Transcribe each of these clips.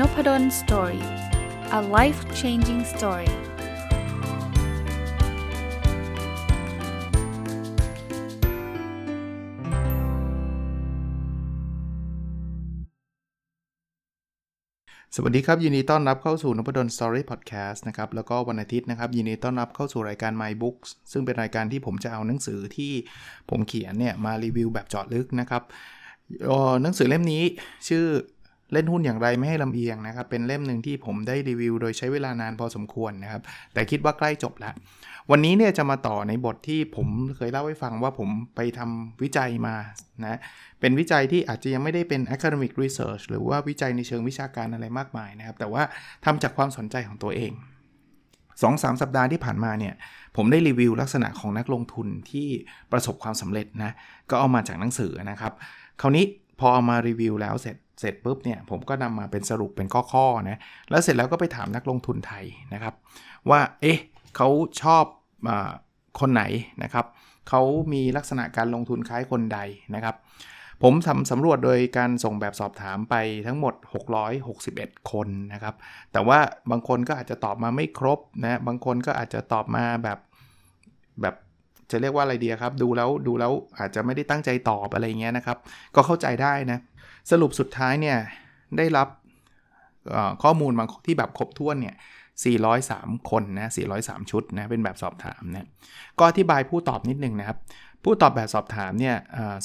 Nopadol's Story a life changing story สวัสดีครับ ยินดีต้อนรับเข้าสู่ Nopadol's Story Podcast นะครับแล้วก็วันอาทิตย์นะครับ ยินดีต้อนรับเข้าสู่รายการ My Books ซึ่งเป็นรายการที่ผมจะเอาหนังสือที่ผมเขียนเนี่ยมารีวิวแบบเจาะลึกนะครับหนังสือเล่มนี้ชื่อ เล่นหุ้นอย่างไรไม่ให้ลำเอียงนะครับ เป็นเล่มหนึ่งที่ผมได้รีวิว โดยใช้เวลานานพอสมควรนะครับ แต่คิดว่าใกล้จบแล้ว วันนี้เนี่ยจะมาต่อในบทที่ผมเคยเล่าให้ฟังว่าผมไปทำวิจัยมานะ เป็นวิจัยที่อาจจะยังไม่ได้เป็น academic research หรือว่าวิจัยในเชิงวิชาการอะไรมากมายนะครับ แต่ว่าทำจากความสนใจของตัวเอง2-3สัปดาห์ที่ผ่านมาเนี่ย ผมได้รีวิวลักษณะของนักลงทุนที่ประสบความสำเร็จนะ ก็เอามาจากหนังสือนะครับ คราวนี้พอเอามารีวิวแล้วเสร็จ เสร็จปุ๊บเนี่ยผมก็นำมาเป็นสรุปเป็นข้อๆนะแล้วเสร็จแล้วก็ไปถามนักลงทุนไทยนะครับ ว่าเอ๊ะเขาชอบอคนไหนนะครับเขามีลักษณะการลงทุนคล้ายคนใดนะครับ ผมทำสำรวจโดยการส่งแบบสอบถามไปทั้งหมด 661 คนนะครับ แต่ว่าบางคนก็อาจจะตอบมาไม่ครบนะบางคนก็อาจจะตอบมาแบบแบบจะเรียกว่าอะไรดีครับ ดูแล้วดูแล้วอาจจะไม่ได้ตั้งใจตอบอะไรเงี้ยนะครับ ก็เข้าใจได้นะ สรุปสุดท้ายเนี่ยได้รับข้อมูลบางที่แบบครบถ้วนเนี่ย 403 คนนะ 403 ชุดนะ เป็นแบบสอบถามนะ ก็อธิบายผู้ตอบนิดนึงนะครับ ผู้ตอบแบบสอบถามเนี่ย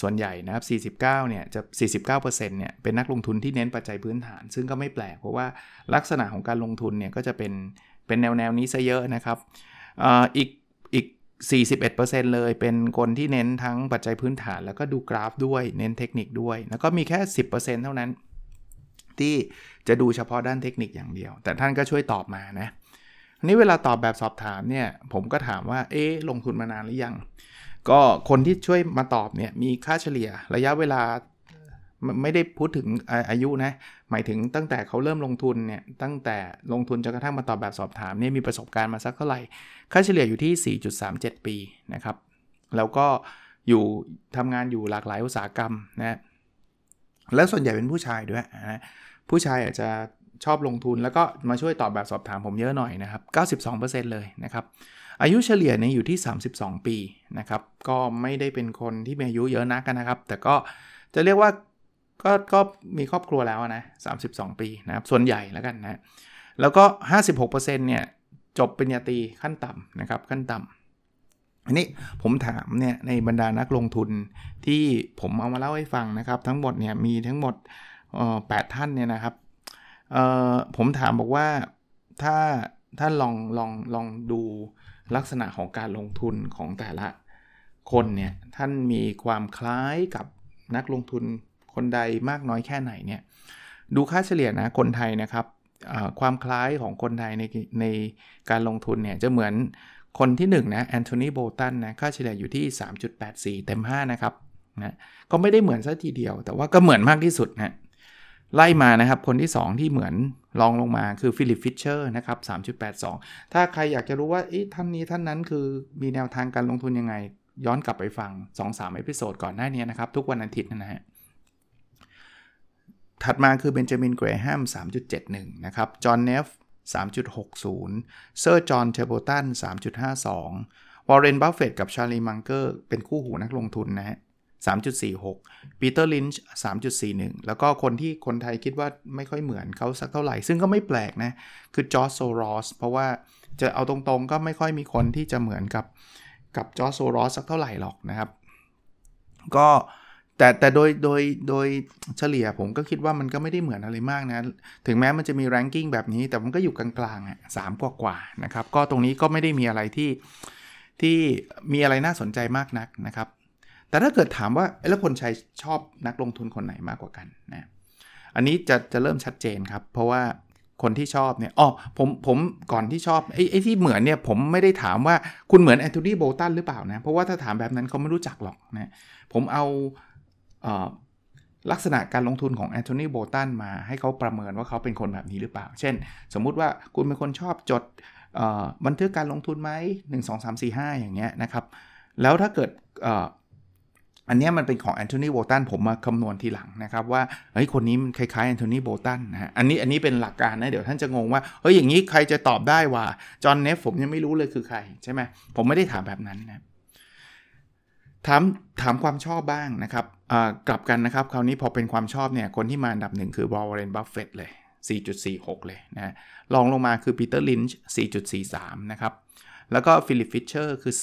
ส่วนใหญ่นะครับ 49 เนี่ย จะ 49%เนี่ยเป็นนักลงทุนที่เน้นปัจจัยพื้นฐาน ซึ่งก็ไม่แปลก เพราะว่าลักษณะของการลงทุนเนี่ยก็จะเป็นเป็นแนวแนวนี้ซะเยอะนะครับออีก 41%เลยเป็นคนที่เน้นทั้งปัจจัยพื้นฐาน แล้วก็ดูกราฟด้วยเน้นเทคนิคด้วย แล้วก็มีแค่ 10%เท่านั้น ที่จะดูเฉพาะด้านเทคนิคอย่างเดียว แต่ท่านก็ช่วยตอบมานะอันนี้เวลาตอบแบบสอบถามเนี่ย ผมก็ถามว่า เอ๊ลงทุนมานานหรือยัง ก็คนที่ช่วยมาตอบเนี่ยมีค่าเฉลี่ยระยะเวลา ไม่ได้พูดถึงอายุนะ หมายถึงตั้งแต่เขาเริ่มลงทุนเนี่ย ตั้งแต่ลงทุนจนกระทั่งมาตอบแบบสอบถามเนี่ยมีประสบการณ์มาสักเท่าไหร่ ค่าเฉลี่ยอยู่ที่ 4.37 ปีนะครับ แล้วก็อยู่ทำงานอยู่หลากหลายอุตสาหกรรมนะ แล้วส่วนใหญ่เป็นผู้ชายด้วยนะผู้ชายอาจจะชอบลงทุนแล้วก็มาช่วยตอบแบบสอบถามผมเยอะหน่อยนะครับ 92%เลยนะครับ อายุเฉลี่ยเนี่ยอยู่ที่ 32 ปีนะครับ ก็ไม่ได้เป็นคนที่มีอายุเยอะนักนะครับ แต่ก็จะเรียกว่า ก็ก็มีครอบครัวแล้วนะ 32 ปีนะครับ ส่วนใหญ่แล้วกันนะ แล้วก็ 56%เนี่ยจบปริญญาตรีขั้นต่ำนะครับ ขั้นต่ำอันนี้ผมถามเนี่ยในบรรดานักลงทุนที่ผมเอามาเล่าให้ฟังนะครับ ทั้งหมดเนี่ยมีทั้งหมดแปดท่านเนี่ยนะครับผมถามบอกว่าถ้าท่านลองลองลองดูลักษณะของการลงทุนของแต่ละคนเนี่ยท่านมีความคล้ายกับนักลงทุน คนใดมากน้อยแค่ไหนเนี่ยดูค่าเฉลี่ยนะคนไทยนะครับความคล้ายของคนไทยในในการลงทุนเนี่ยจะเหมือนคนที่1นะแอนโทนีโบตันนะค่าเฉลี่ยอยู่ที่ 3.84 เต็ม 5 นะครับนะก็ไม่ได้เหมือนซะทีเดียว แต่ว่าก็เหมือนมากที่สุดนะไล่มานะครับ คนที่ 2 ที่เหมือนรองลงมาคือฟิลิปฟิชเชอร์นะครับ 3.82 ถ้าใครอยากจะรู้ว่าท่านนี้ท่านนั้นคือมีแนวทางการลงทุนยังไง ย้อนกลับไปฟัง 2-3 episode ก่อนหน้านี้นะครับ ทุกวันอาทิตย์นะฮะ ถัดมาคือเบนจามินเกรแฮม 3.71 นะครับ จอห์นเนฟ 3.60 เซอร์จอห์นเทมเพิลตัน 3.52 วอร์เรน บัฟเฟตกับชาร์ลีมังเกอร์เป็นคู่หูนักลงทุนนะฮะ3.46 ปีเตอร์ลินช์ 3.41 แล้วก็คนที่คนไทยคิดว่าไม่ค่อยเหมือนเขาสักเท่าไหร่ ซึ่งก็ไม่แปลกนะ คือจอร์จโซรอส เพราะว่าจะเอาตรงๆก็ไม่ค่อยมีคนที่จะเหมือนกับกับจอร์จโซรอสสักเท่าไหร่หรอกนะครับ ก็ แต่แต่โดยโดยโดยเฉลี่ยผมก็คิดว่ามันก็ไม่ได้เหมือนอะไรมากนะ ถึงแม้มันจะมี ranking แบบนี้ แต่มันก็อยู่กลางๆอะสามกว่าๆนะครับ ก็ตรงนี้ก็ไม่ได้มีอะไรที่ที่มีอะไรน่าสนใจมากนักนะครับ แต่ถ้าเกิดถามว่าแล้วคนไทยชอบนักลงทุนคนไหนมากกว่ากันนะอันนี้จะจะเริ่มชัดเจนครับ เพราะว่าคนที่ชอบเนี่ยอ๋อผมผมก่อนที่ชอบไอ้ไอ้ที่เหมือนเนี่ยผมไม่ได้ถามว่าคุณเหมือนแอนโทนีโบตันหรือเปล่านะ เพราะว่าถ้าถามแบบนั้นเขาไม่รู้จักหรอกนะผมเอา ลักษณะการลงทุนของแอนโทนีโบตันมาให้เขาประเมินว่าเขาเป็นคนแบบนี้หรือเปล่า เช่น สมมุติว่าคุณเป็นคนชอบจดบันทึกการลงทุนไหม1 2 3 4 5 อย่างเงี้ยนะครับ แล้วถ้าเกิดอันนี้มันเป็นของแอนโทนีโบตันผมมาคำนวณทีหลังนะครับ ว่าเฮ้ยคนนี้มันคล้ายๆแอนโทนีโบตันนะฮะอันนี้อันนี้เป็นหลักการนะ เดี๋ยวท่านจะงงว่า เฮ้ยอย่างนี้ใครจะตอบได้ว่าจอห์นเนฟผมยังไม่รู้เลยคือใครใช่ไหมผมไม่ได้ถามแบบนั้นนะ ถามถามความชอบบ้างนะครับกลับกันนะครับ คราวนี้พอเป็นความชอบเนี่ย คนที่มาอันดับหนึ่งคือวอร์เรนบัฟเฟตเลย 4.46 เลยนะรองลงมาคือปีเตอร์ลินช์4.43 นะครับ แล้วก็ฟิลิปฟิชเชอร์คือ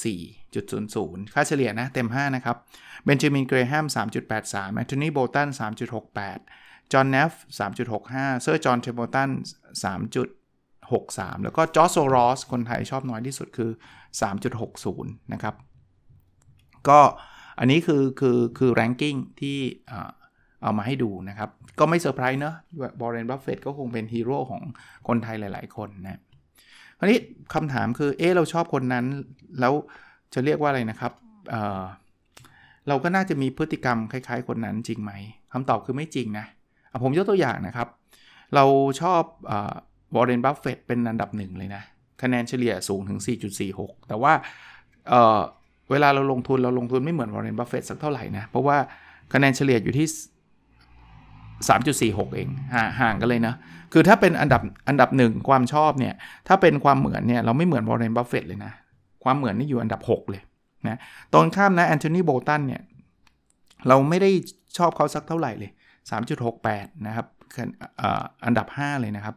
4.00 ค่าเฉลี่ยนะ เต็ม 5 นะครับ เบนจามินเกรแฮม 3.83 แอนโทนีโบตัน 3.68 จอห์นเนฟ 3.65 เซอร์จอห์นเทมเพิลตัน 3.63 แล้วก็จอร์จโซรอส คนไทยชอบน้อยที่สุดคือ 3.60 นะครับ ก็อันนี้คือคือคือ ranking ที่เอามาให้ดูนะครับ ก็ไม่เซอร์ไพรส์เนอะวอร์เรนบัฟเฟตก็คงเป็นฮีโร่ของคนไทยหลาย ๆ คนนะคราวนี้คำถามคือเออเราชอบคนนั้น แล้วจะเรียกว่าอะไรนะครับเราก็น่าจะมีพฤติกรรมคล้ายๆ คนนั้นจริงไหมคำตอบคือไม่จริงนะผมยกตัวอย่างนะครับ เราชอบวอร์เรนบัฟเฟตเป็นอันดับหนึ่งเลยนะคะแนนเฉลี่ยสูงถึง 4.46 แต่ว่า เวลาเราลงทุนเราลงทุนไม่เหมือนวอร์เรนบัฟเฟตสักเท่าไหร่นะ เพราะว่าคะแนนเฉลี่ยอยู่ที่ 3.46 เองห่างกันเลยนะ คือถ้าเป็นอันดับอันดับหนึ่งความชอบเนี่ย ถ้าเป็นความเหมือนเนี่ยเราไม่เหมือนวอร์เรนบัฟเฟตเลยนะ ความเหมือนนี่อยู่อันดับ 6 เลยนะตรงข้ามนะแอนโทนีโบตันเนี่ยเราไม่ได้ชอบเขาสักเท่าไหร่เลย 3.68 นะครับอันดับ 5 เลยนะครับ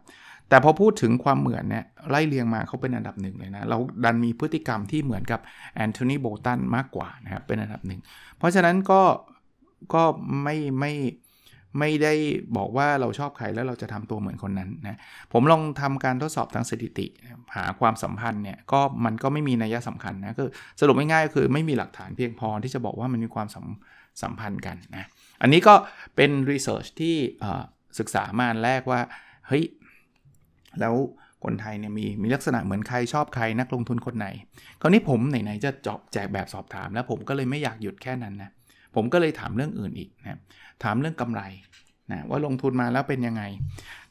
แต่พอพูดถึงความเหมือนเนี่ยไล่เรียงมาเขาเป็นอันดับหนึ่งเลยนะเราดันมีพฤติกรรมที่เหมือนกับแอนโทนีโบตันมากกว่านะครับเป็นอันดับหนึ่งเพราะฉะนั้นก็ก็ไม่ไม่ไม่ได้บอกว่าเราชอบใครแล้วเราจะทำตัวเหมือนคนนั้นนะผมลองทำการทดสอบทางสถิติ หาความสัมพันธ์เนี่ยก็มันก็ไม่มีนัยสำคัญนะคือสรุปง่ายๆก็คือไม่มีหลักฐานเพียงพอที่จะบอกว่ามันมีความสัมสัมพันธ์กันนะอันนี้ก็เป็นรีเสิร์ชที่ศึกษามาแรกว่าเฮ้ย แล้วคนไทยเนี่ยมีมีลักษณะเหมือนใครชอบใครนักลงทุนคนไหน คราวนี้ผมไหนๆจะจอบแจกแบบสอบถาม แล้วผมก็เลยไม่อยากหยุดแค่นั้นนะผมก็เลยถามเรื่องอื่นอีกนะถามเรื่องกำไรนะว่าลงทุนมาแล้วเป็นยังไง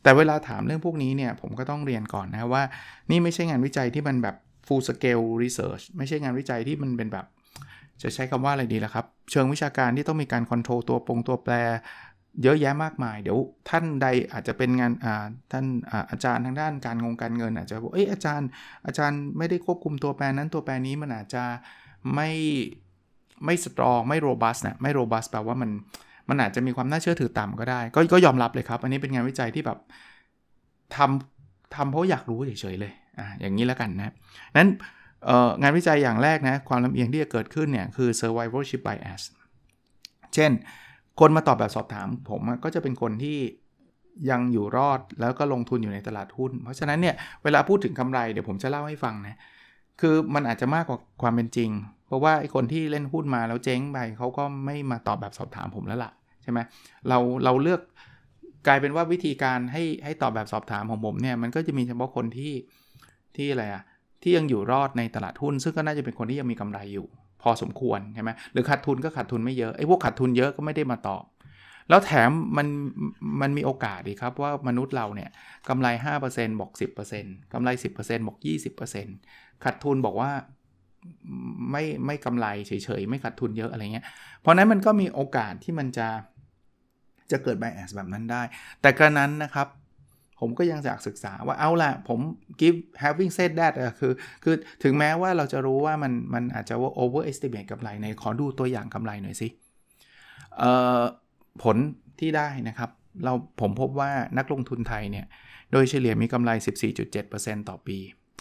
แต่เวลาถามเรื่องพวกนี้เนี่ยผมก็ต้องเรียนก่อนนะว่านี่ไม่ใช่งานวิจัยที่มันแบบ full scale research ไม่ใช่งานวิจัยที่มันเป็นแบบ จะใช้คำว่าอะไรดีล่ะครับ เชิงวิชาการที่ต้องมีการ control ตัวปงตัวแปร เยอะแยะมากมาย เดี๋ยวท่านใดอาจจะเป็นงานท่านอาอาจารย์ทางด้านการงงการเงิน อาจจะบอกเอ้ยอาจารย์ อาจารย์ไม่ได้ควบคุมตัวแปรนั้นตัวแปรนี้มันอาจจะไม่ไม่ strong ไม่ robust นะไม่ robust แปลว่ามันมันอาจจะมีความน่าเชื่อถือต่ำก็ได้ก็ก็ยอมรับเลยครับ อันนี้เป็นงานวิจัยที่แบบทำทำเพราะอยากรู้เฉยๆเลยอ่าอย่างนี้แล้วกันนะนั้นงานวิจัยอย่างแรกนะความลำเอียงที่จะเกิดขึ้นเนี่ยคือ survivorship bias เช่น คนมาตอบแบบสอบถามผมก็จะเป็นคนที่ยังอยู่รอดแล้วก็ลงทุนอยู่ในตลาดหุ้น เพราะฉะนั้นเนี่ยเวลาพูดถึงกำไรเดี๋ยวผมจะเล่าให้ฟังนะคือมันอาจจะมากกว่าความเป็นจริง เพราะว่าไอ้คนที่เล่นหุ้นมาแล้วเจ๊งไปเขาก็ไม่มาตอบแบบสอบถามผมแล้วล่ะใช่ไหมเราเราเลือกกลายเป็นว่าวิธีการให้ให้ตอบแบบสอบถามของผมเนี่ยมันก็จะมีเฉพาะคนที่ที่อะไรอะที่ยังอยู่รอดในตลาดหุ้น ซึ่งก็น่าจะเป็นคนที่ยังมีกำไรอยู่ พอสมควรใช่ไหมหรือขาดทุนก็ขาดทุนไม่เยอะไอ้พวกขาดทุนเยอะก็ไม่ได้มาตอบ แล้วแถมมันมันมีโอกาสดีครับว่ามนุษย์เราเนี่ยกำไร 5%บอก 10%กำไร 10%บอก 20%ขาดทุนบอกว่าไม่ไม่กำไรเฉยๆ ไม่ขาดทุนเยอะอะไรเงี้ย เพราะนั้นมันก็มีโอกาสที่มันจะจะเกิด bias แบบนั้นได้ แต่กระนั้นนะครับ ผมก็ยังอยากศึกษาว่าเอาล่ะ ผม give having said that คือคือถึงแม้ว่าเราจะรู้ว่ามันมันอาจจะว่า overestimate กำไรในขอดูตัวอย่างกำไรหน่อยสิผลที่ได้นะครับ เราผมพบว่านักลงทุนไทยเนี่ย โดยเฉลี่ยมีกำไร 14.7%ต่อปี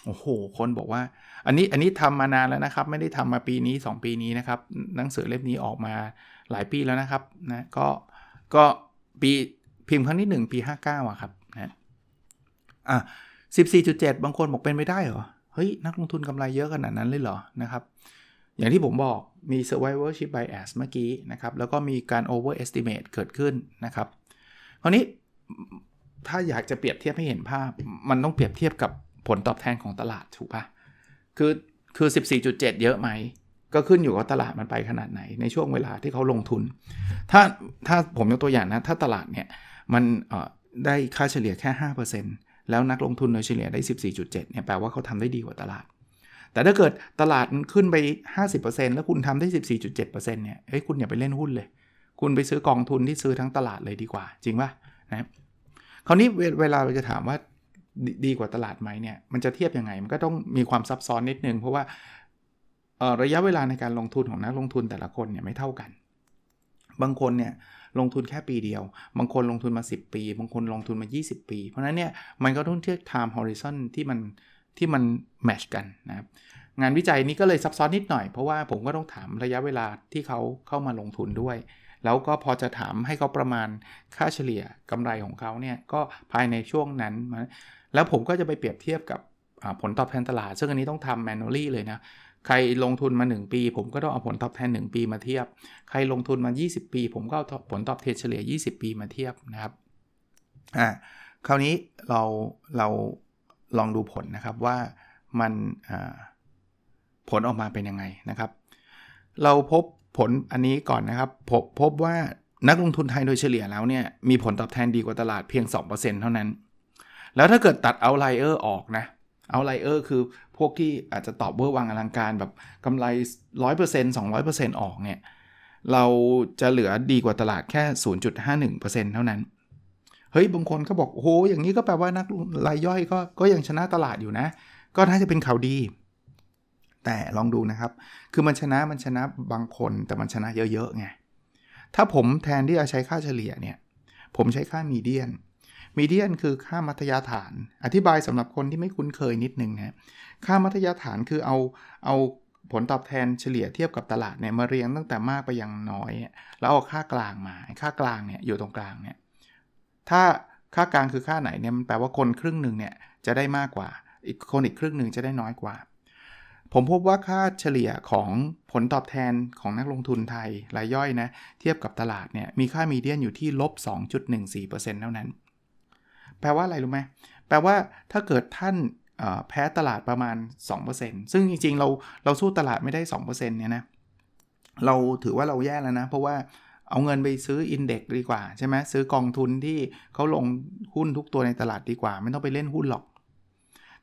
โอ้โห คนบอกว่า อันนี้อันนี้ทำมานานแล้วนะครับ ไม่ได้ทำมาปีนี้ 2 ปีนี้นะครับ หนังสือเล่มนี้ออกมาหลายปีแล้วนะครับนะก็ก็ปีพิมพ์ครั้งที่ 1 ปี 59อะครับ อะ14.7 บางคนบอกเป็นไม่ได้เหรอ เฮ้ย นักลงทุนกำไรเยอะขนาดนั้นเลยเหรอนะครับ อย่างที่ผมบอกมี survivorship bias เมื่อกี้นะครับ แล้วก็มีการ overestimate เกิดขึ้นนะครับ คราวนี้ถ้าอยากจะเปรียบเทียบให้เห็นภาพ มันต้องเปรียบเทียบกับผลตอบแทนของตลาดถูกปะคือคือ 14.7 เยอะไหม ก็ขึ้นอยู่กับตลาดมันไปขนาดไหน ในช่วงเวลาที่เขาลงทุน ถ้าถ้าผมยกตัวอย่างนะ ถ้าตลาดเนี่ย มันได้ค่าเฉลี่ยแค่ 5% แล้วนักลงทุนโดยเฉลี่ยได้ 14.7เนี่ยแปลว่าเขาทำได้ดีกว่าตลาด แต่ถ้าเกิดตลาดขึ้นไป 50%แล้วคุณทำได้ 14.7%เนี่ยเฮ้ยคุณอย่าไปเล่นหุ้นเลย คุณไปซื้อกองทุนที่ซื้อทั้งตลาดเลยดีกว่า จริงป่ะนะคราวนี้เวลาเราจะถามว่าดีกว่าตลาดไหมเนี่ยมันจะเทียบยังไง มันก็ต้องมีความซับซ้อนนิดนึง เพราะว่าระยะเวลาในการลงทุนของนักลงทุนแต่ละคนเนี่ยไม่เท่ากัน บางคนเนี่ย ลงทุนแค่ปีเดียว บางคนลงทุนมา 10 ปี บางคนลงทุนมา 20 ปี เพราะนั้นเนี่ยมันก็ต้องเทียบ time horizon ที่มันที่มันแมชกันนะครับงานวิจัยนี้ก็เลยซับซ้อนนิดหน่อย เพราะว่าผมก็ต้องถามระยะเวลาที่เขาเข้ามาลงทุนด้วย แล้วก็พอจะถามให้เขาประมาณค่าเฉลี่ยกำไรของเขาเนี่ยก็ภายในช่วงนั้น แล้วผมก็จะไปเปรียบเทียบกับผลตอบแทนตลาด ซึ่งอันนี้ต้องทำ manually เลยนะ ใครลงทุนมา 1 ปี ผมก็ต้องเอาผลตอบแทน 1 ปีมาเทียบ ใครลงทุนมา 20 ปี ผมก็เอาผลตอบแทนเฉลี่ย 20 ปีมาเทียบนะครับอ่าคราวนี้เราเราลองดูผลนะครับว่ามันผลออกมาเป็นยังไงนะครับ เราพบผลอันนี้ก่อนนะครับพบพบว่านักลงทุนไทยโดยเฉลี่ยแล้วเนี่ยมีผลตอบแทนดีกว่าตลาดเพียง 2%เท่านั้น แล้วถ้าเกิดตัด outlier ออกนะ outlier คือพวกที่อาจจะตอบเวอร์วังอลังการแบบกำไร 100% 200%ออกเนี่ย เราจะเหลือดีกว่าตลาดแค่ 0.51%เท่านั้น เฮ้ย บางคนก็บอก โอ้โห อย่างนี้ก็แปลว่านักรายย่อยก็ก็ยังชนะตลาดอยู่นะ ก็น่าจะเป็นข่าวดี แต่ลองดูนะครับ คือมันชนะมันชนะบางคนแต่มันชนะเยอะๆไงถ้าผมแทนที่จะใช้ค่าเฉลี่ยเนี่ย ผมใช้ค่ามีเดียน มีเดียนคือค่ามัธยาฐาน อธิบายสำหรับคนที่ไม่คุ้นเคยนิดนึงนะค่ามัธยาฐานคือเอาเอาผลตอบแทนเฉลี่ยเทียบกับตลาดเนี่ยมาเรียงตั้งแต่มากไปยังน้อย แล้วเอาค่ากลางมา ค่ากลางเนี่ยอยู่ตรงกลางเนี่ย ถ้าค่ากลางคือค่าไหนเนี่ยมันแปลว่าคนครึ่งหนึ่งเนี่ยจะได้มากกว่า อีกคนอีกครึ่งหนึ่งจะได้น้อยกว่า ผมพบว่าค่าเฉลี่ยของผลตอบแทนของนักลงทุนไทยรายย่อยนะเทียบกับตลาดเนี่ยมีค่ามีเดียนอยู่ที่ลบ 2.14%เท่านั้น แปลว่าอะไรรู้ไหมแปลว่าถ้าเกิดท่านแพ้ตลาดประมาณ 2%ซึ่งจริงๆ เราเราสู้ตลาดไม่ได้ 2%เนี่ยนะ เราถือว่าเราแย่แล้วนะ เพราะว่าเอาเงินไปซื้ออินเด็กซ์ดีกว่าใช่ไหมซื้อกองทุนที่เขาลงหุ้นทุกตัวในตลาดดีกว่า ไม่ต้องไปเล่นหุ้นหรอก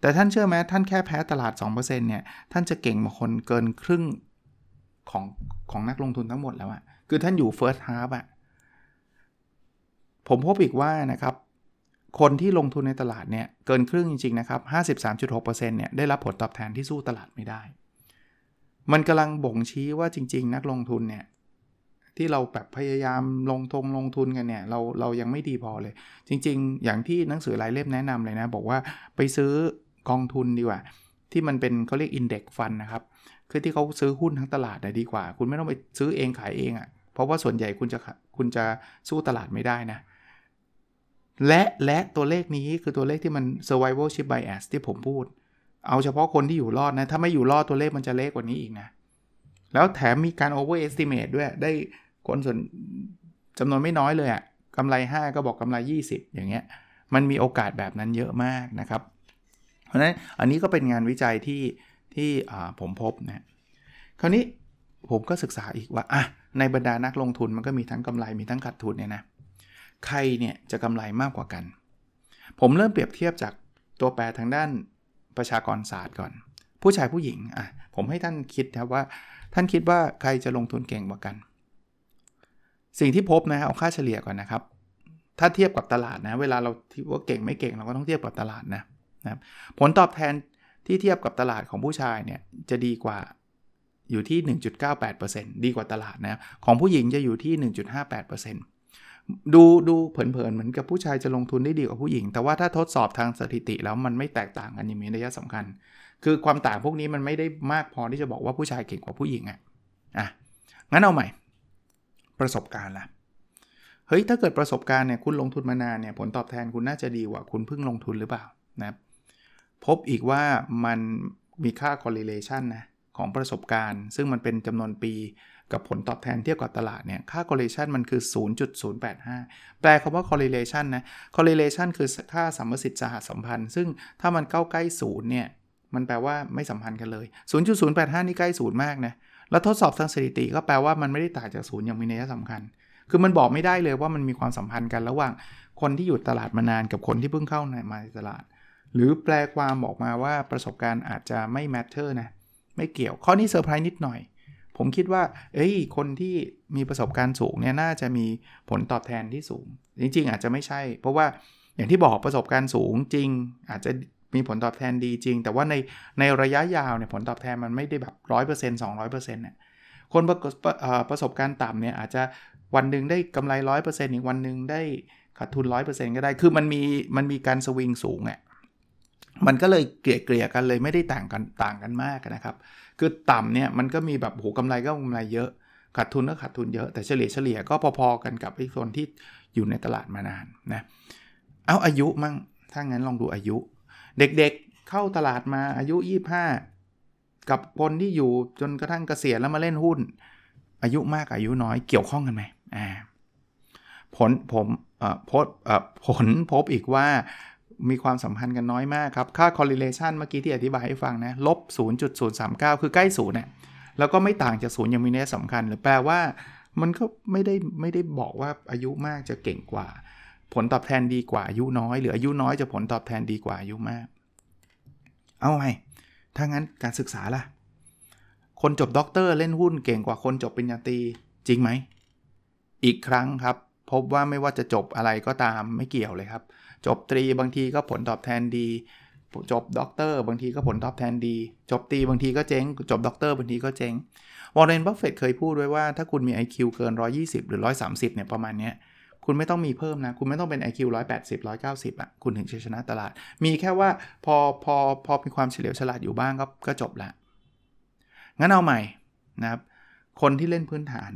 แต่ท่านเชื่อไหมท่านแค่แพ้ตลาด 2%เนี่ย ท่านจะเก่งมาคนเกินครึ่งของของนักลงทุนทั้งหมดแล้วอะคือท่านอยู่ first half อะผมพบอีกว่านะครับ คนที่ลงทุนในตลาดเนี่ยเกินครึ่งจริงๆนะครับ 53.6%เนี่ยได้รับผลตอบแทนที่สู้ตลาดไม่ได้ มันกำลังบ่งชี้ว่าจริง ๆ นักลงทุนเนี่ยที่เราแบบพยายามลงทงลงทุนกันเนี่ยเราเรายังไม่ดีพอเลย จริง ๆ อย่างที่หนังสือรายเล่มแนะนำเลยนะ บอกว่าไปซื้อกองทุนดีกว่า ที่มันเป็นเขาเรียกอินเด็กซ์ฟันนะครับ คือที่เขาซื้อหุ้นทั้งตลาดดีกว่า คุณไม่ต้องไปซื้อเองขายเองอะ่ะเพราะว่าส่วนใหญ่คุณจะคุณจะสู้ตลาดไม่ได้นะ และและตัวเลขนี้คือตัวเลขที่มัน survivorship bias ที่ผมพูด เอาเฉพาะคนที่อยู่รอดนะ ถ้าไม่อยู่รอดตัวเลขมันจะเล็กกว่านี้อีกนะ แล้วแถมมีการ overestimate ด้วย ได้คนส่วนจำนวนไม่น้อยเลยอะกำไร 5 ก็บอกกำไร 20 อย่างเงี้ย มันมีโอกาสแบบนั้นเยอะมากนะครับ เพราะฉะนั้นอันนี้ก็เป็นงานวิจัยที่ที่ผมพบนะคราวนี้ผมก็ศึกษาอีกว่าอะในบรรดานักลงทุนมันก็มีทั้งกำไรมีทั้งขาดทุนเนี่ยนะ ใครเนี่ยจะกำไรมากกว่ากัน ผมเริ่มเปรียบเทียบจากตัวแปรทางด้านประชากรศาสตร์ก่อน ผู้ชายผู้หญิงอะผมให้ท่านคิดครับว่า ท่านคิดว่าใครจะลงทุนเก่งกว่ากัน สิ่งที่พบนะเอาค่าเฉลี่ยก่อนนะครับ ถ้าเทียบกับตลาดนะ เวลาเราที่ว่าเก่งไม่เก่งเราก็ต้องเทียบกับตลาดนะนะผลตอบแทนที่เทียบกับตลาดของผู้ชายเนี่ยจะดีกว่าอยู่ที่ 1.98%ดีกว่าตลาดนะของผู้หญิงจะอยู่ที่ 1.58% ดูดูเผินๆเหมือนกับผู้ชายจะลงทุนได้ดีกว่าผู้หญิง แต่ว่าถ้าทดสอบทางสถิติแล้วมันไม่แตกต่างกันอย่างมีนัยสำคัญ คือความต่างพวกนี้มันไม่ได้มากพอที่จะบอกว่าผู้ชายเก่งกว่าผู้หญิงอะ่ะอะงั้นเอาใหม่ ประสบการณ์ละเฮ้ยถ้าเกิดประสบการณ์เนี่ยคุณลงทุนมานานเนี่ยผลตอบแทนคุณน่าจะดีกว่าคุณเพิ่งลงทุนหรือเปล่านะพบอีกว่ามันมีค่า correlation นะ ของประสบการณ์ ซึ่งมันเป็นจำนวนปีกับผลตอบแทนเทียบกับตลาดเนี่ย ค่า correlation มันคือ 0.085 แปลคำว่า correlation นะ correlation คือค่าสัมประสิทธิ์สหสัมพันธ์ ซึ่งถ้ามันเข้าใกล้ศูนย์เนี่ย มันแปลว่าไม่สัมพันธ์กันเลย 0.085 นี่ใกล้ศูนย์มากนะ แล้วทดสอบทางสถิติก็แปลว่ามันไม่ได้ต่างจากศูนย์อย่างมีนัยสำคัญ คือมันบอกไม่ได้เลยว่ามันมีความสัมพันธ์กันระหว่างคนที่อยู่ตลาดมานานกับคนที่เพิ่งเข้ามาในตลาด หรือแปลความบอกมาว่าประสบการณ์อาจจะไม่ matter นะ ไม่เกี่ยวข้อนี้เซอร์ไพรส์นิดหน่อย ผมคิดว่า เอ้ย คนที่มีประสบการณ์สูงเนี่ยน่าจะมีผลตอบแทนที่สูง จริง ๆ อาจจะไม่ใช่ เพราะว่าอย่างที่บอกประสบการณ์สูงจริง อาจจะมีผลตอบแทนดีจริง แต่ว่าในในระยะยาวเนี่ยผลตอบแทนมันไม่ได้แบบร้อยเปอร์เซ็นต์สองร้อยเปอร์เซ็นต์เนี่ยคนประประสบการณ์ต่ำเนี่ยอาจจะวันหนึ่งได้กำไรร้อยเปอร์เซ็นต์อีกวันหนึ่งได้ขาดทุนร้อยเปอร์เซ็นต์ก็ได้ คือมันมีมันมีการสวิงสูงอะ มันก็เลยเกลี่ยเกลี่ยกันเลยไม่ได้ต่างกันต่างกันมากนะครับ คือต่ำเนี่ยมันก็มีแบบโหกำไรก็กำไรเยอะขาดทุนก็ขาดทุนเยอะแต่เฉลี่ยเฉลี่ยก็พอๆกันกับไอ้คนที่อยู่ในตลาดมานานนะเอาอายุมั่งถ้างั้นลองดูอายุ เด็กๆเข้าตลาดมาอายุ 25 กับคนที่อยู่จนกระทั่งเกษียณแล้วมาเล่นหุ้น อายุมากอายุน้อยเกี่ยวข้องกันไหมอ่าผลผมพบผลพบอีกว่า มีความสัมพันธ์กันน้อยมากครับ ค่า correlation เมื่อกี้ที่อธิบายให้ฟังนะลบ 0.039 คือใกล้ศูนย์เนี่ยแล้วก็ไม่ต่างจากศูนย์ยังมีนัยสำคัญ หรือแปลว่ามันก็ไม่ได้ไม่ได้บอกว่าอายุมากจะเก่งกว่า ผลตอบแทนดีกว่าอายุน้อย หรืออายุน้อยจะผลตอบแทนดีกว่าอายุมาก เอาไงถ้างั้นการศึกษาล่ะ คนจบด็อกเตอร์เล่นหุ้นเก่งกว่าคนจบปริญญาตรีจริงไหมอีกครั้งครับ พบว่าไม่ว่าจะจบอะไรก็ตามไม่เกี่ยวเลยครับ จบตรีบางทีก็ผลตอบแทนดี จบด็อกเตอร์บางทีก็ผลตอบแทนดี จบตรีบางทีก็เจ๊ง จบด็อกเตอร์บางทีก็เจ๊งวอร์เรนบัฟเฟตเคยพูดไว้ว่าถ้าคุณมี IQ เกิน 120 หรือ 130 เนี่ยประมาณนี้คุณไม่ต้องมีเพิ่มนะ คุณไม่ต้องเป็น IQ 180 190อะคุณถึงจะชนะตลาด มีแค่ว่าพอพอพอมีความเฉลียวฉลาดอยู่บ้างก็ก็จบละงั้นเอาใหม่นะครับคนที่เล่นพื้นฐาน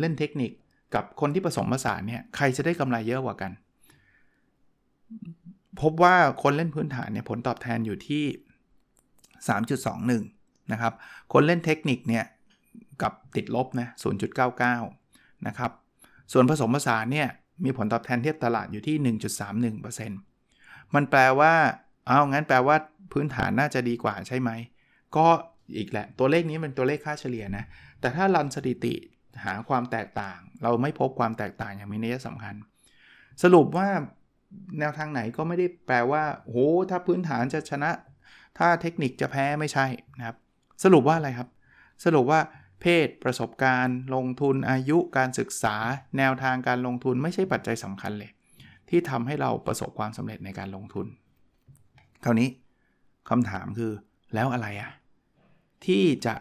เล่นเทคนิค กับคนที่ผสมผสานเนี่ยใครจะได้กำไรเยอะกว่ากัน พบว่าคนเล่นพื้นฐานเนี่ยผลตอบแทนอยู่ที่ 3.21 นะครับ คนเล่นเทคนิคเนี่ยกับติดลบนะ0.99 นะครับ ส่วนผสมผสานเนี่ยมีผลตอบแทนเทียบตลาดอยู่ที่ 1.31%มันแปลว่าเอางั้นแปลว่าพื้นฐานน่าจะดีกว่าใช่ไหม ก็อีกแหละ ตัวเลขนี้เป็นตัวเลขค่าเฉลี่ยนะ แต่ถ้ารันสถิติ หาความแตกต่าง เราไม่พบความแตกต่างอย่างมีนัยสำคัญ สรุปว่าแนวทางไหนก็ไม่ได้แปลว่าโหถ้าพื้นฐานจะชนะ ถ้าเทคนิคจะแพ้ไม่ใช่นะครับ สรุปว่าอะไรครับ สรุปว่าเพศประสบการณ์ ลงทุนอายุการศึกษา แนวทางการลงทุนไม่ใช่ปัจจัยสำคัญเลย ที่ทำให้เราประสบความสำเร็จในการลงทุน คราวนี้คำถามคือแล้วอะไรอะที่จะ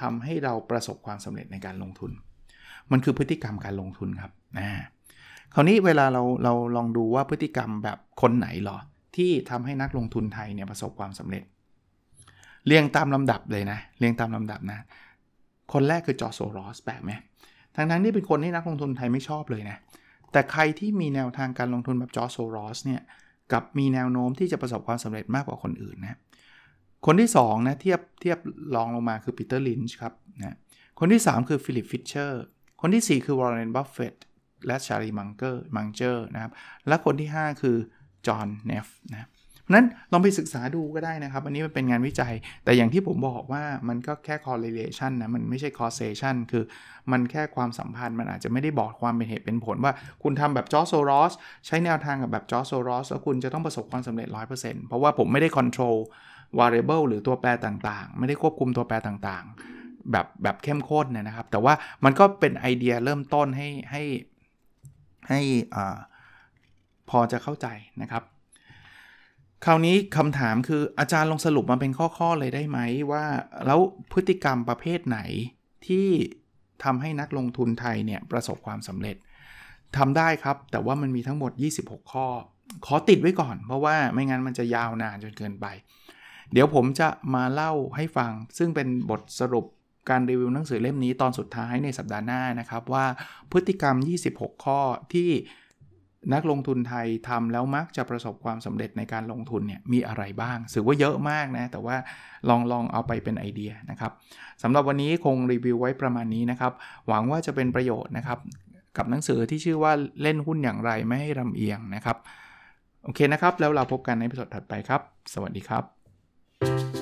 ทำให้เราประสบความสำเร็จในการลงทุน มันคือพฤติกรรมการลงทุนครับนะคราวนี้เวลาเราเราลองดูว่าพฤติกรรมแบบคนไหนหรอ ที่ทำให้นักลงทุนไทยเนี่ยประสบความสำเร็จ เรียงตามลำดับเลยนะ เรียงตามลำดับนะ คนแรกคือจอร์โซรอสแปลกไหมทั้งทั้งที่เป็นคนที่นักลงทุนไทยไม่ชอบเลยนะ แต่ใครที่มีแนวทางการลงทุนแบบจอร์จโซรอสเนี่ยกลับมีแนวโน้มที่จะประสบความสำเร็จมากกว่าคนอื่นนะคนที่2นะเทียบเทียบรองลงมาคือปีเตอร์ลินช์ครับนะคนที่ 3 คือฟิลิปฟิชเชอร์ คนที่ 4 คือวอร์เรนบัฟเฟตและชาร์ลีมังเกอร์มังเจอร์นะครับ และคนที่ 5 คือจอห์นเนฟนะนั้นลองไปศึกษาดูก็ได้นะครับ อันนี้มันเป็นงานวิจัย แต่อย่างที่ผมบอกว่ามันก็แค่ correlation นะ มันไม่ใช่ causation คือมันแค่ความสัมพันธ์ มันอาจจะไม่ได้บอกความเป็นเหตุเป็นผลว่า คุณทำแบบจอร์โซรอสใช้แนวทางกับแบบจอร์โซรอสแล้วคุณจะต้องประสบความสำเร็จ 100%เพราะว่าผมไม่ได้ control variable หรือตัวแปรต่างๆ ไม่ได้ควบคุมตัวแปรต่างๆ แบบแบบเข้มข้นนะครับ แต่ว่ามันก็เป็นไอเดียเริ่มต้นให้ให้ให้อ่าพอจะเข้าใจนะครับ คราวนี้คำถามคืออาจารย์ลงสรุปมาเป็นข้อๆเลยได้ไหมว่า แล้วพฤติกรรมประเภทไหนที่ทำให้นักลงทุนไทยเนี่ยประสบความสำเร็จทำได้ครับ แต่ว่ามันมีทั้งหมด 26 ข้อ ขอติดไว้ก่อน เพราะว่าไม่งั้นมันจะยาวนานจนเกินไป เดี๋ยวผมจะมาเล่าให้ฟัง ซึ่งเป็นบทสรุป การรีวิวหนังสือเล่มนี้ตอนสุดท้ายในสัปดาห์หน้านะครับว่าพฤติกรรม 26 ข้อที่นักลงทุนไทยทำแล้วมักจะประสบความสำเร็จในการลงทุนเนี่ยมีอะไรบ้างถือว่าเยอะมากนะ แต่ว่าลองลองเอาไปเป็นไอเดียนะครับสำหรับวันนี้คงรีวิวไว้ประมาณนี้นะครับ หวังว่าจะเป็นประโยชน์นะครับ กับหนังสือที่ชื่อว่าเล่นหุ้นอย่างไรไม่ให้ลำเอียงนะครับ โอเคนะครับ แล้วเราพบกันในพิสดถัดไปครับ สวัสดีครับ